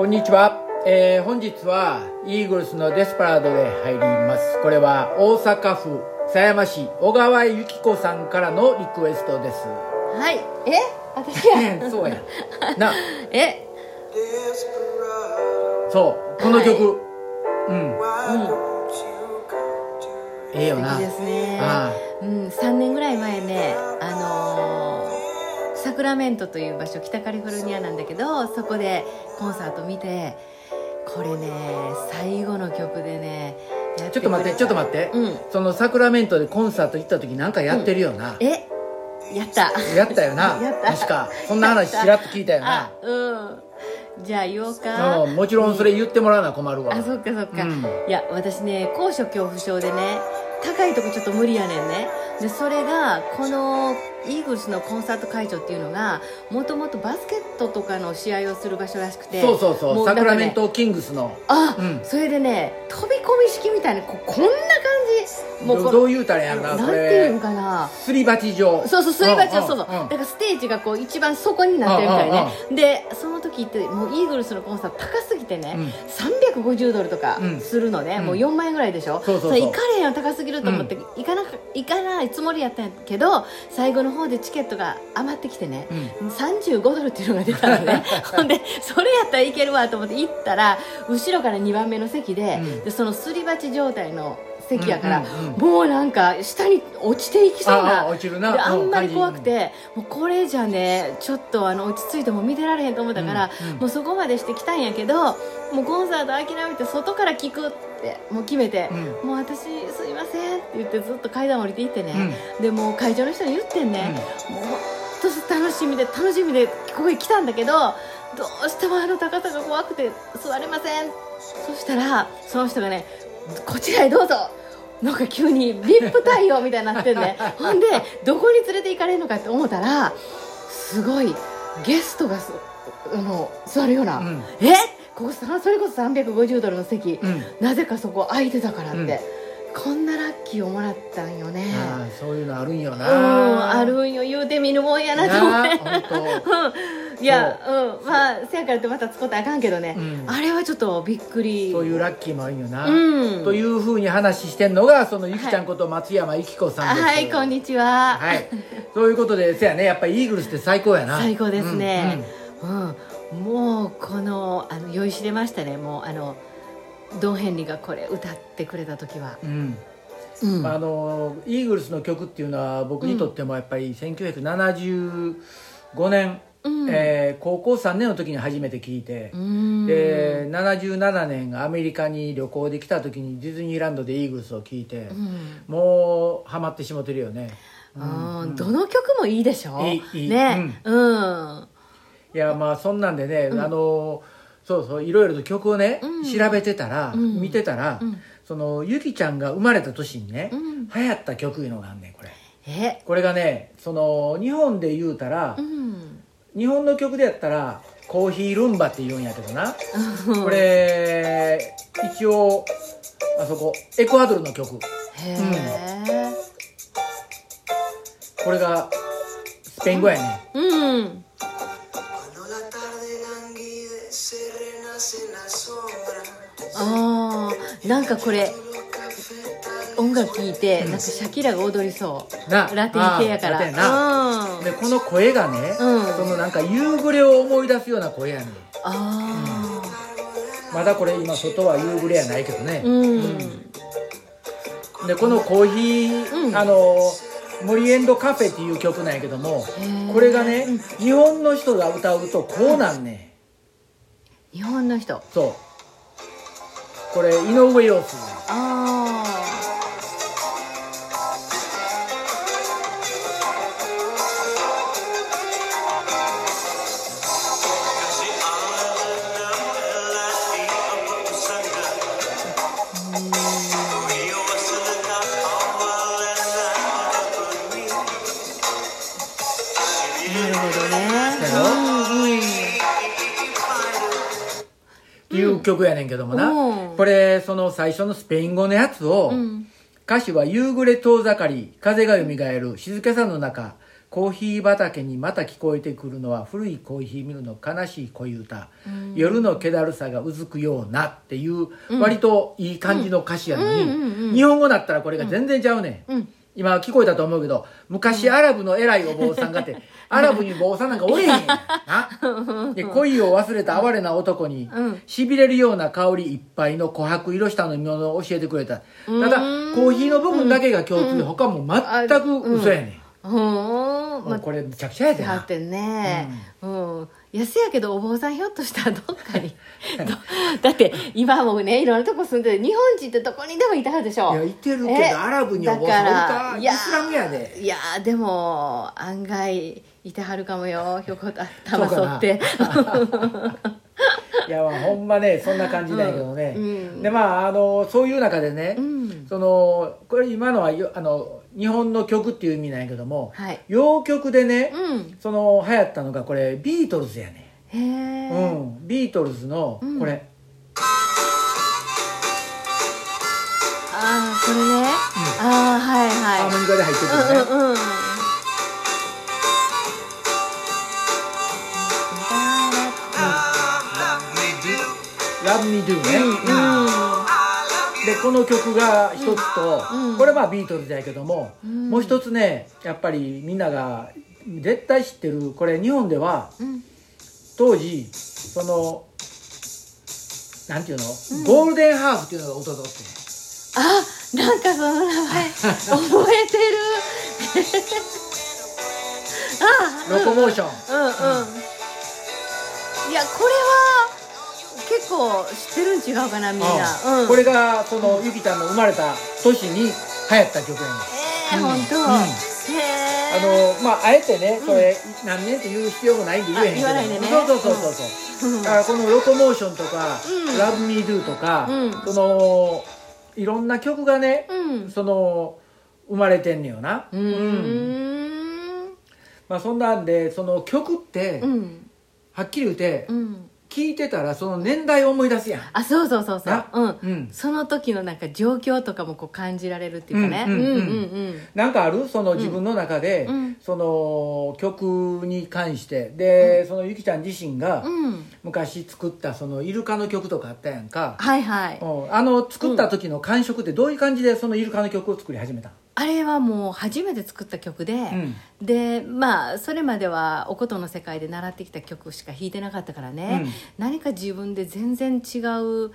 こんにちは、えー本日はイーグルスのデスパラードで入ります。これは大阪府狭山市小川由紀子さんからのリクエストです。はい。え？私や そうや。な。え？そう。この曲、うん。うん。ええよな。素敵ですね。あうん、3年ぐらい前ねあのーサクラメントという場所北カリフォルニアなんだけどそこでコンサート見てこれね最後の曲でねやちょっと待ってちょっと待っって、うん。そのサクラメントでコンサート行った時なんかやってるよな、えやった。やったよな？やった。確か。そんな話ちらっと聞いたよな。あうん。じゃあ言おうか。うんもちろんそれ言ってもらわな困るわ、あそっかそっか、うん。いや私ね高所恐怖症でね高いとこちょっと無理やねんね。でそれがこのイーグルスのコンサート会場っていうのがもともとバスケットとかの試合をする場所らしくてそうそうそう。サクラメントキングスの。あ、うん。それでね飛び込み式みたいなここんな感じ。もうこどどう言うたらやろななんこていうんれかな？すり鉢状。そうそうすり鉢はそうそううん。うんだからステージがこう一番底になってるみたいね。でその時ってもうイーグルスのコンサート高すぎてね、うん。350ドルとかうんするのね、うん。もう4万円ぐらいでしょ？そうそうそう。れ行かれへんよ高すぎると思って、行かな行かないつもりやったんやけど最後の方でチケットが余ってきてね、35ドルっていうのが出たのね。ほんでそれやったらいけるわと思って行ったら後ろから2番目の席で,、うん。でそのすり鉢状態の席やから、うんうんうんもうなんか下に落ちていきそうなああ落ちるな。であうんんまり怖くて、もうこれじゃねちょっとあの落ち着いても見てられへんと思ったから、うんうん。もうそこまでしてきたんやけどもうコンサート諦めて外から聞くってもう決めて、うもう私すいませんって言ってずっと階段降りていってね、でもう会場の人に言ってんね、もう本当楽しみで楽しみでここへ来たんだけどどうしてもあの高さが怖くて座れません。そしたらその人がねこちらへどうぞ。なんか急に VIP 対応みたいになってんね。ほんでどこに連れて行かれるのかって思ったらすごいゲストがすあの座るような、うん。えこそれこそ350ドルの席、うん。なぜかそこ空いてたからって、うん。こんなラッキーをもらったんよね。そういうのあるんようんなあるんよ言うてみるもんやなと思って。いやう。ん。まあせやからってまた使ったらあかんけどね、うん。あれはちょっとびっくり。そういうラッキーもあるんよな、うん。というふうに話してんのがそのゆきちゃんこと松山由紀子さんです。はいこんにちは、はい。そういうことでせやね。やっぱりイーグルスって最高やな。最高ですね、うんもうこのあの酔いしれましたね。もうあのドン・ヘンリーがこれ歌ってくれた時は、うん、うん。うんあのイーグルスの曲っていうのは僕にとってもやっぱり1975年、うん。えー高校3年の時に初めて聴いて、うん。で77年アメリカに旅行で来た時にディズニーランドでイーグルスを聴いて、うん。もうハマってしもてるよね。うん。どの曲もいいでしょ？いいね。うん、いやまあそんなんでね、あのそうそういろいろと曲をね、うん。調べてたら、うん。見てたら、うん。そのゆきちゃんが生まれた年にね、うん。流行った曲いうのがあんねんこれ。え？これがねその日本で言うたらう、ん。日本の曲でやったらコーヒールンバって言うんやけどな、これ一応あそこエクアドルの曲。へえ。これがスペイン語やね。うん、ああなんかこれ音楽聴いて、なんかシャキラが踊りそう。な。ラテン系やから。あーラテンな。うん。でこの声がね、うん。そのなんか夕暮れを思い出すような声やねん。あまだこれ今外は夕暮れやないけどね。あ、うん、でこのコーヒー、うん。あのモリエンドカフェっていう曲なんやけどもー。これがね、日本の人が歌うとこうなんね、日本の人。そうこれ井上陽水。ああ曲やねんけどもな、うんこれその最初のスペイン語のやつを、うん。歌詞は夕暮れ遠ざかり風がよみがえる静けさの中コーヒー畑にまた聞こえてくるのは古いコーヒーミルの悲しい恋歌、夜の気だるさがうずくようなっていう割といい感じの歌詞やのに、うんうんうんうん。日本語だったらこれが全然ちゃうねん、うん今聞こえたと思うけど昔アラブの偉いお坊さんがって、アラブに坊さんなんかおれへんやん。な。で恋を忘れた哀れな男に、うん。しびれるような香りいっぱいの琥珀色した飲み物を教えてくれた。ただコーヒーの部分だけが共通で、他も全く嘘やねん、うーん。まもうこれむちゃくちゃやでな。だってね。うん、安やけどお坊さんひょっとしたらどっかに。どだって今もねいろんなとこ住んでる日本人ってどこにでもいたはずでしょ。いやいてるけえどアラブにお坊さんいやイスラムやでいやでも案外いてはるかもよひょこっと頭剃って。いやまあほんまねそんな感じだけどね、うんうん。でまああのそういう中でね、うん。そのこれ今のはよあの日本の曲っていう意味なんやけども、はい。洋曲でね、うん。その流行ったのがこれビートルズやね、へえ、うん、ビートルズのうん。これ、ああこれね、ああはいはハーモニカで入ってくるね、いうんうんうん。ラブミードゥね、うんでこの曲が一つと、うん。これまあビートルズやけども、うん。もう一つねやっぱりみんなが絶対知ってるこれ日本ではうん。当時そのなんていうの、ゴールデンハーフっていうのが音だって。あなんかその名前 覚えてる。あロコモーション、うんうん、いやこれは結構知ってるん違うかなみんな、うん、うん。これがそのゆきちゃんの生まれた年に流行った曲やねん。えー、うん。本当、うん。へえあのまああえてねそれ何年って言う必要もないんで言えへんけどあ言わないでね。そうそうそうそうそう、うん。だからこの「ロコモーション」とかうん「ラブ・ミー・ドゥ」とか、うん。そのいろんな曲がね、うん。その生まれてんねよな。うーん。まあそんなんでその曲って、うん。はっきり言うて、うん聞いてたらその年代を思い出すやん。あそうそうそうそう。な？うん、うん。その時のなんか状況とかもこう感じられるっていうかね。うんうんうん。うんなんかある？その自分の中で、うん。その曲に関して。で、そのゆきちゃん自身が昔作ったそのイルカの曲とかあったやんか、はいはい。うん。あの作った時の感触ってどういう感じでそのイルカの曲を作り始めたあれはもう初めて作った曲で、ん。でまあそれまではお琴の世界で習ってきた曲しか弾いてなかったからね、うん。何か自分で全然違う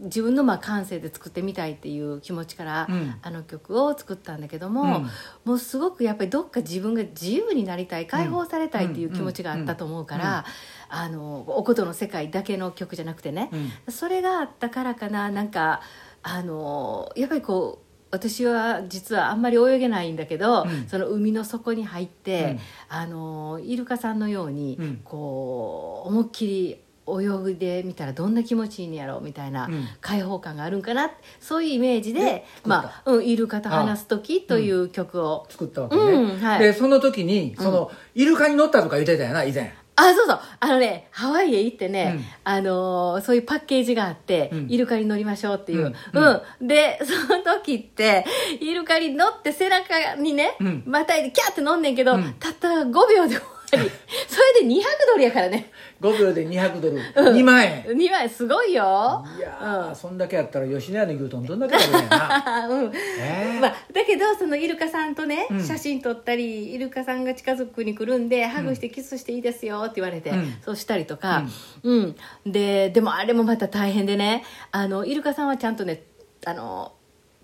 自分のまあ感性で作ってみたいっていう気持ちから、うん。あの曲を作ったんだけども、うん。もうすごくやっぱりどっか自分が自由になりたい解放されたいっていう気持ちがあったと思うから、あのお琴の世界だけの曲じゃなくてね、うん。それがあったからかななんかあのやっぱりこう私は実はあんまり泳げないんだけど、うん。その海の底に入って、うん。あのイルカさんのように、うん。こう思いっきり泳いでみたらどんな気持ちいいんやろうみたいなうん。開放感があるんかなそういうイメージでまあうん、イルカと話す時という曲を。作ったわけね、うんはい。でその時にその、イルカに乗ったとか言ってたよな以前あそうそう。あのねハワイへ行ってね、うん。あのーそういうパッケージがあって、うん。イルカに乗りましょうっていう、ううん。ん。でその時ってイルカに乗って背中にね、うん。またいでキャーって乗んねんけど、うん。たった5秒で終わりそれで200ドルやからね。5秒で200ドル、2万円。2枚すごいよ。いやー、そんだけやったら吉野家の牛丼どんだけ食べるんやな。うん。えー。まあ、だけどそのイルカさんとね、うん。写真撮ったりイルカさんが近づくに来るんで、ハグしてキスしていいですよって言われて、うん。そうしたりとか、うん。ででもあれもまた大変でねあのイルカさんはちゃんとねあの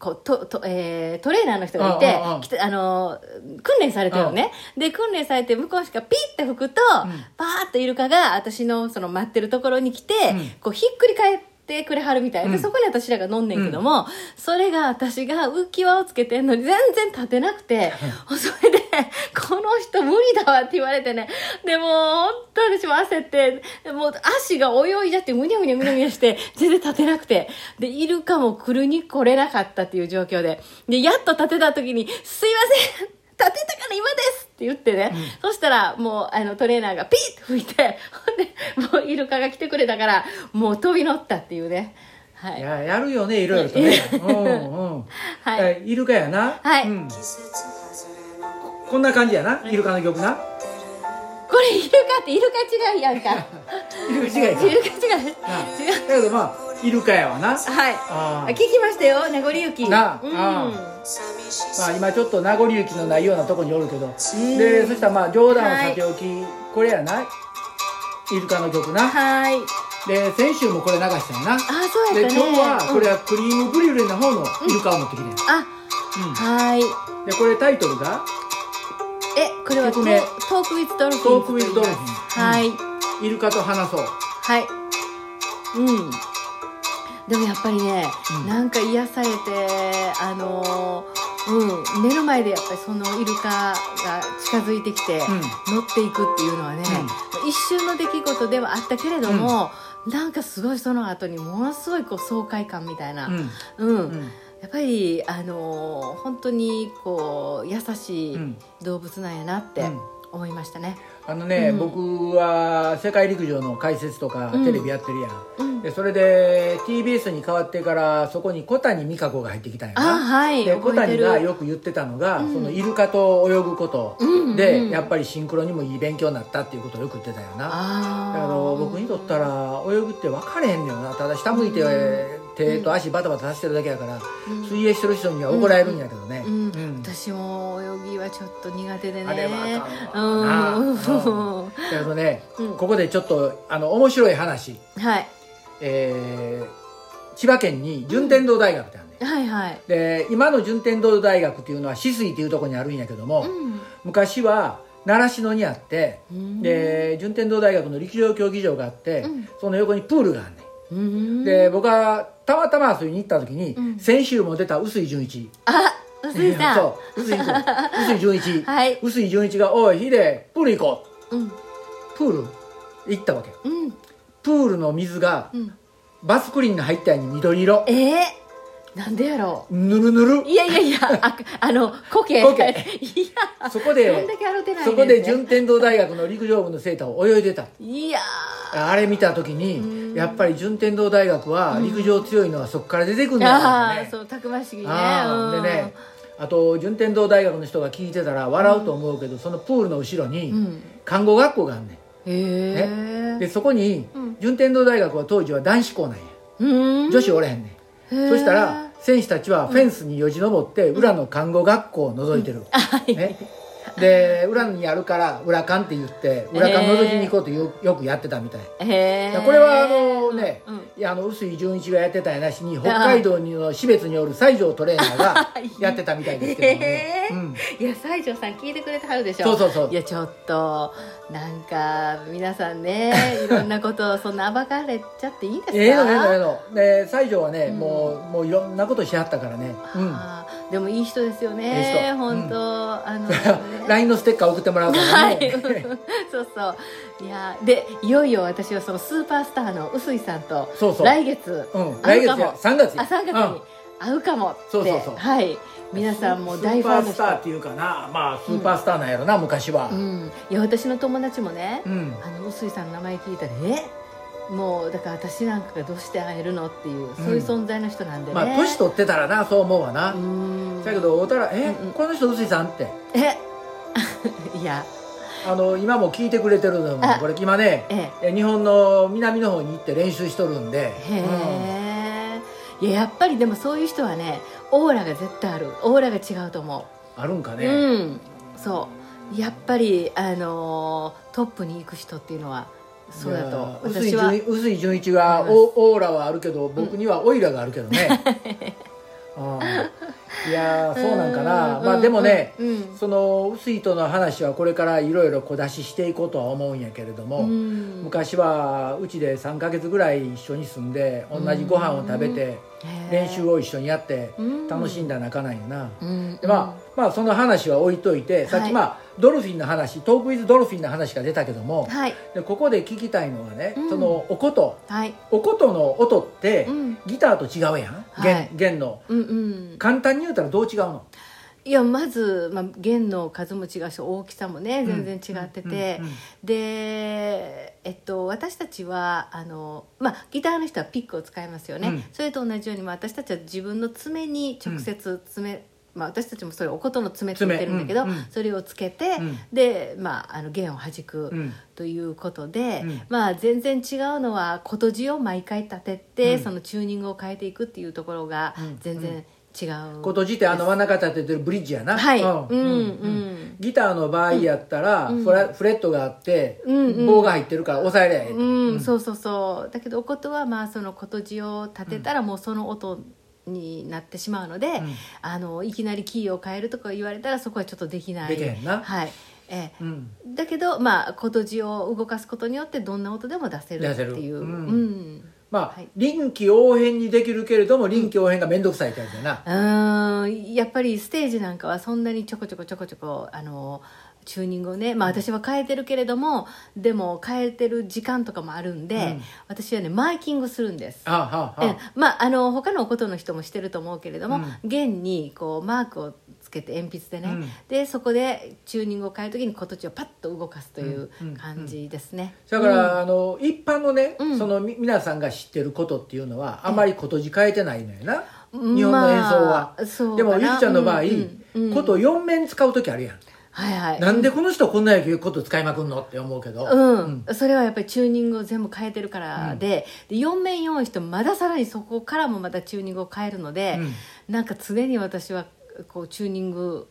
こうととえートレーナーの人がいてああああの訓練されてるのね。で訓練されて向こうしかピッて吹くと、パーッとイルカが私のその待ってるところに来て、うん。こうひっくり返ってくれはるみたいで、うんそこに私らが飲んねんけども、それが私が浮き輪をつけてんのに全然立てなくて、それで、この人無理だわって言われてね。でも、本当私も焦って、もう足が泳いじゃって、むにゃむにゃむにゃむにゃして、全然立てなくて。で、イルカも来るに来れなかったっていう状況で。で、やっと立てた時に、すいません立てたから今ですって言ってね、そしたらもうあのトレーナーがピッと吹いて ほんでもうイルカが来てくれたからもう飛び乗ったっていうね。はい。いややるよねいろいろとね。うんうん。はい。イルカやな。はい。うん。こんな感じやなイルカの曲な。これイルカってイルカ違いやんか。イルカ違いか。イルカ違い。な違う。だけどまあイルカやわな。はい。聞きましたよ名残雪うん。なあまあ今ちょっと名残雪のないようなとこにおるけど。でそしたらまあ冗談をさておき、これやなイルカの曲な。はい。で先週もこれ流したよな。あそうでやったね。今日はこれうん。はクリームブリュレの方のイルカを持ってきてる、あはい。うん、でこれタイトルが？えこれはトー Talk with Dolphins Talk with Dolphinはい、「イルカと話そう。はい。うん。でもやっぱりね、うん。なんか癒されて目の前でやっぱりそのイルカが近づいてきて、うん。乗っていくっていうのはね、一瞬の出来事ではあったけれども、なんかすごいその後にものすごいこう爽快感みたいな、うん。うん。うん。やっぱりあのー本当にこう優しいうん。動物なんやなってうん。思いましたね。あのね、うん。僕は世界陸上の解説とかうん。テレビやってるやん、うん。でそれで TBS に変わってからそこに小谷美香子が入ってきたんやあなはいで小谷がよく言ってたのが、うん。そのイルカと泳ぐことうんで、うん。やっぱりシンクロにもいい勉強になったっていうことをよく言ってたよな。だから僕にとったら泳ぐって分かれへんねよな。ただ下向いて、うん手と足バタバタさせてるだけやから、うん。水泳してる人には怒られるんやけどね、うん。うん。私もはちょっと苦手でね。あれはあかんわな。うん。うんだけどね、うん。ここでちょっとあの面白い話。はい。えー千葉県に順天堂大学ってあるね、はいはい。で今の順天堂大学っていうのは止水っていうところにあるんやけども、昔は習志野にあって、うん。で順天堂大学の陸上競技場があって、うん。その横にプールがあるね、うん。で僕はたまたま遊びに行った時に、うん。先週も出た臼井純一。あ臼井さん。そう。臼井君。臼井純一。はい。臼井純一が「おいヒデプール行こう。ん。う」プール行ったわけ。うん。プールの水がうん。バスクリーンが入ったように緑色。えー、なんでやろぬるぬる。ういやいやいや ああの苔。苔。いやそこでどんだけ洗ってないねんそこで順天堂大学の陸上部の生徒を泳いでた。いやあれ見た時にやっぱり順天堂大学は陸上強いのはそこから出てくるんーだよああねそうたくましきね。あでねあと順天堂大学の人が聞いてたら笑うと思うけど、そのプールの後ろにうん。看護学校があんねへん、えでそこにうん。順天堂大学は当時は男子校なんや。うん。女子おれへんねん、そしたら選手たちはフェンスによじ登って裏の看護学校を覗いてる、ね、で裏にあるから裏館って言って裏館覗きに行こうとよよくやってたみたい。これはあのね、うん。いやあの臼井純一がやってたやなしに北海道の標別におる西条トレーナーが やってたみたいですけどもね、うん。いや西条さん聞いてくれてはるでしょ。そうそうそう。いやちょっとなんか皆さんね いろんなことをそんな暴かれちゃっていいんですか？ええのええのええの。で西条はね、うん。もうもういろんなことしはったからね、うん、でもいい人ですよいいね人。本当、あの、ね、LINE のステッカー送ってもらうからはい。ね、そうそう。いやでいよいよ私はそのスーパースターの臼井さんとそうそう。来月うん、来月や3月あや3月に会うかもって、そうそうそう。はい。皆さんも大ファンの人スーパースターっていうかな。まあスーパースターなんやろな、昔は。うん、いや私の友達もね、うん。あの臼井さんの名前聞いたらえ？もうだから私なんかがどうして会えるのっていうそういう存在の人なんでね、まあ年取ってたらなそう思うわな、うん。だけどおたら「え、この人臼井さん?」って。え？いや。あの今も聞いてくれてるのもあ。これ今ねええ。日本の南の方に行って練習しとるんで。へえ、いややっぱりでもそういう人はねオーラが絶対ある。オーラが違うと思う、うんあるんかね、うん。そう。やっぱりあのートップに行く人っていうのはそうだと。私は純臼井純一が思います。オオーラはあるけど僕にはオイラがあるけどね、うんいやーそうなんかな。うんまあでもね、うん。うんその臼井との話はこれからいろいろ小出ししていこうとは思うんやけれども、うん。昔はうちで3ヶ月ぐらい一緒に住んで同じご飯を食べて練習を一緒にやってうん。楽しんだ仲なんよな、うん。でまあ、まあその話は置いといて、さっきまあドルフィンの話トークイズドルフィンの話が出たけども、はい。でここで聞きたいのはね、うん。そのお琴はい。お琴の音って、うん。ギターと違うやん？はい。弦,、弦の。うんうん。簡単に言うたらどう違うの？いやまず、まあ、弦の数も違うし大きさもね全然違ってて、で、えっと、私たちはあの、まあ、ギターの人はピックを使いますよね、うん。それと同じように、まあ、私たちは自分の爪に直接爪まあ、私たちもそれおことの爪って言ってるんだけど、爪うんうんそれをつけて、うん。で、まあ、あの弦を弾くうん。ということで、うん。まあ、全然違うのは琴字を毎回立てて、うん。そのチューニングを変えていくっていうところがうん。全然違う、ことじてあの真ん中立ててるブリッジやな。はい。うん。うんうん。ギターの場合やったら、うん。フレットがあって、うんうん。棒が入ってるから押さえりゃええとうん、そうそうそう。だけどお琴はまあその琴字を立てたらもうその音になってしまうので、ん。あのいきなりキーを変えるとか言われたらそこはちょっとできない。ではい。ええ。うん。だけどまあ琴字を動かすことによってどんな音でも出せるっていう、うん。うん。まあ、はい。臨機応変にできるけれども臨機応変が面倒くさいタイプやな、うーん。やっぱりステージなんかはそんなにちょこちょこちょこちょこあのチューニングをね、まあ、私は変えてるけれどもでも変えてる時間とかもあるんで、うん。私はねマーキングするんです。あはあはえまあ、あの他のおことの人もしてると思うけれども、うん。弦にこうマークをつけて鉛筆でね、うん。でそこでチューニングを変える時に琴地をパッと動かすという感じですね。だから、あの一般のね、うん。そのみ皆さんが知ってることっていうのはあまりことじ変えてないのよな、うん。日本の演奏は、まあでもゆきちゃんの場合、うんうん。うんこと4面使う時あるやん、はいはい。なんでこの人こんな野球こと使いまくんのって思うけど、うん、それはやっぱりチューニングを全部変えてるからで,、で4面4人まださらにそこからもまたチューニングを変えるので、なんか常に私はこうチューニング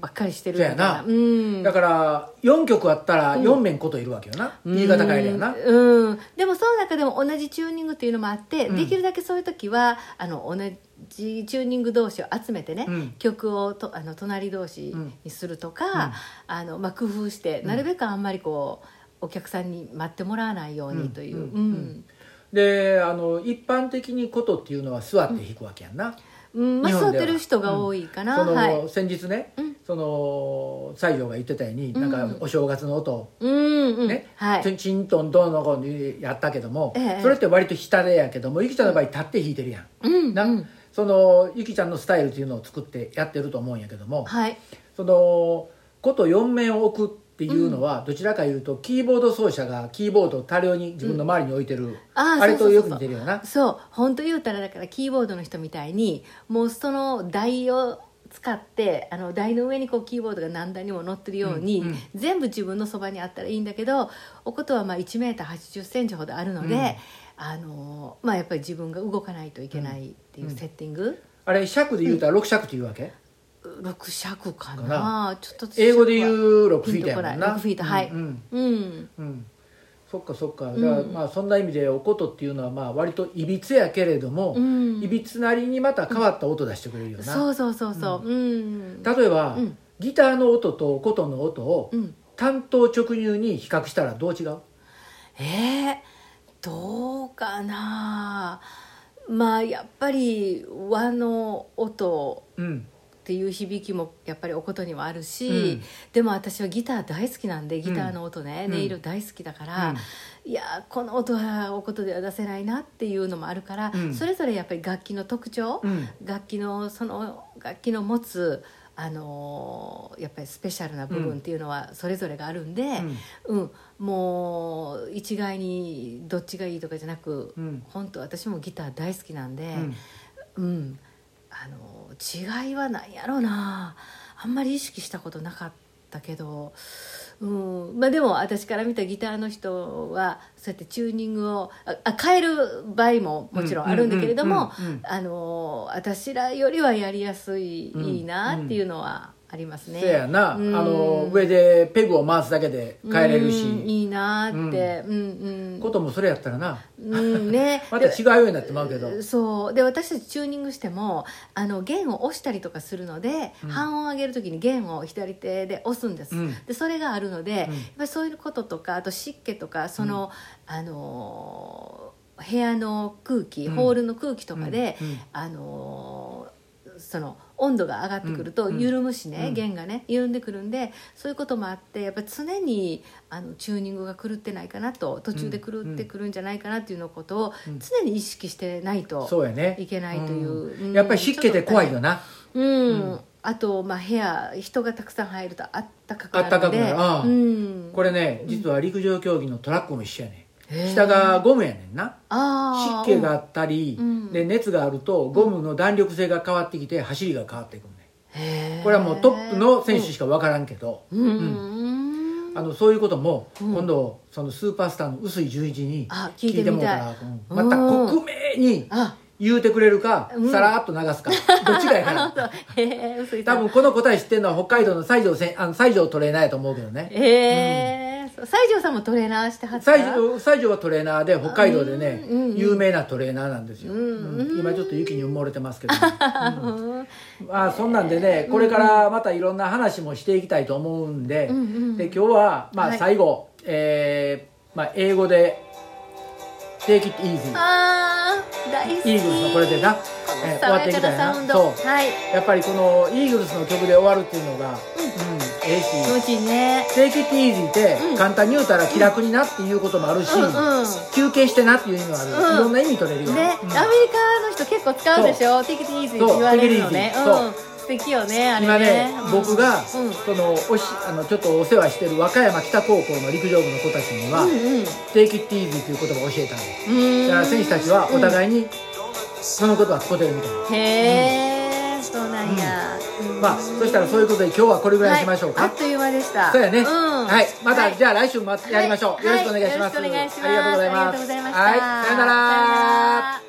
ばっかりしてるみたいな。そうやうん。だから4曲あったら4面こといるわけよな、言い方変えるやな、うん、うんでもその中でも同じチューニングっていうのもあって、うん。できるだけそういう時はあの同じチューニング同士を集めてね、うん。曲をとあの隣同士にするとか、あのまあ、工夫してなるべくあんまりこうお客さんに待ってもらわないようにという。うん。うん。うん。であの一般的にことっていうのは座って弾くわけやんな、うん。まあ、座ってる人が多いかな、その、はい。先日ね、うん。その西条が言ってたように、うん。なんかお正月の音をうん。うん。ね、はい。チントンドンの子にやったけども、ええ。それって割と下でやけどもゆきちゃんの場合立って弾いてるやん、な、うん。うんそのゆきちゃんのスタイルっていうのを作ってやってると思うんやけども、はい。そのこと4面を置くっていうのは、どちらかいうとキーボード奏者がキーボードを多量に自分の周りに置いてる、あーあれとよく似てるよな。そう。本当言うたらだからキーボードの人みたいにもうその台を使ってあの台の上にこうキーボードが何台にも乗ってるように、うんうん。全部自分のそばにあったらいいんだけどおことはまあ1メーター8 0ンチほどあるので、うん。あのまあ、やっぱり自分が動かないといけないっていうセッティング、あれ尺で言うたら6尺っていうわけ、6尺かな。かちょっと英語で言う6フィートやもんなこない6フィート。はい。うんうん。うん。そっかそっか。だからまあそんな意味でおことっていうのはまあ割といびつやけれども、うん。いびつなりにまた変わった音出してくれるよな、そうそうそうそう。うん、例えば、うん。ギターの音とおことの音をうん単刀直入に比較したらどう違う？えー、どうかなまあやっぱり和の音うんっていう響きもやっぱりおことにはあるし、うん。でも私はギター大好きなんでギターの音ね、うん。音色大好きだから、いやこの音はおことでは出せないなっていうのもあるから、うん。それぞれやっぱり楽器の特徴、うん。楽器のその楽器の持つあのーやっぱりスペシャルな部分っていうのはそれぞれがあるんで、うんもう一概にどっちがいいとかじゃなく、うん。本当私もギター大好きなんでうん。うん、あの違いは何やろうな。あんまり意識したことなかったけど、うん。まあ、でも私から見たギターの人はそうやってチューニングをああ変える場合ももちろんあるんだけれども私らよりはやりやすい、うんいいなっていうのはありますね。せやな、うん。あの上でペグを回すだけで変えれるし、うんいいなって、うん。うんこともそれやったらな。うんね。また違うようになってまうけど。そう。で私たちチューニングしてもあの弦を押したりとかするので、半音上げる時に弦を左手で押すんです、うん。でそれがあるので、うん。やっぱりそういうこととかあと湿気とかその、あのー部屋の空気、うんホールの空気とかで、うん。うん。あのーその温度が上がってくるとうん緩むしね、うん。弦がね緩んでくるんでそういうこともあってやっぱり常にあのチューニングが狂ってないかなと途中で狂ってくるんじゃないかなっていうのことを常に意識してないとそうやね。いけないという、うん。うん。やっぱり湿気って怖いよな。うん、あと、まあ、部屋人がたくさん入るとあったかくなるのであったかくなる。ああ。うん、これね実は陸上競技のトラックも一緒やね下がゴムやねんな。湿気があったり、うん。で熱があるとゴムの弾力性が変わってきて走りが変わっていくねこれはもうトップの選手しか分からんけど、うん。うん。あのそういうこともうん。今度そのスーパースターの臼井純一にあ聞いてもらうんまた克明にあ。言うてくれるか、うん。さらっと流すか。どっちかやから。多分この答え知ってるのは北海道の西条せんあの西条トレーナーやと思うけどね。ええ西条さんもトレーナーしてはった？西条西条はトレーナーで北海道でね、うんうん有名なトレーナーなんですよ、うんうん今ちょっと雪に埋もれてますけど、うん。まあそんなんでねこれからまたいろんな話もしていきたいと思うんで,、で今日はまあはい。最後、えーまあ、英語で「Take it easy」あー大好き。イーグルスのこれでな、えー終わっていきたいな。そう。はい。やっぱりこのイーグルスの曲で終わるっていうのが、うん。ええし気持ちいいね「Take it easy」ってうん。簡単に言うたら気楽になっていうこともあるし、うんうん。休憩してなっていう意味もある、うん。いろんな意味取れるよね、うん。アメリカの人結構使うでしょ「テキティーズ」って言われるのね。そう。Take it easy うん。素敵よねあれね。今ね、うん僕が、うん。そのおしあのちょっとお世話してる和歌山北高校の陸上部の子たちには「うんうん。Take it easy」という言葉を教えたんですうん。だから選手たちはお互いにその言葉を使ってるみたいな、へえそうなんや、うん。まあそしたらそういうことで今日はこれぐらいにしましょうか、はいあっという間でした。そうやね、ん。はい。また、はい。じゃあ来週もやりましょう、はい。よろしくお願いします、はい。よろしくお願いします。ありがとうございます。ありがとうございました。はい。さよなら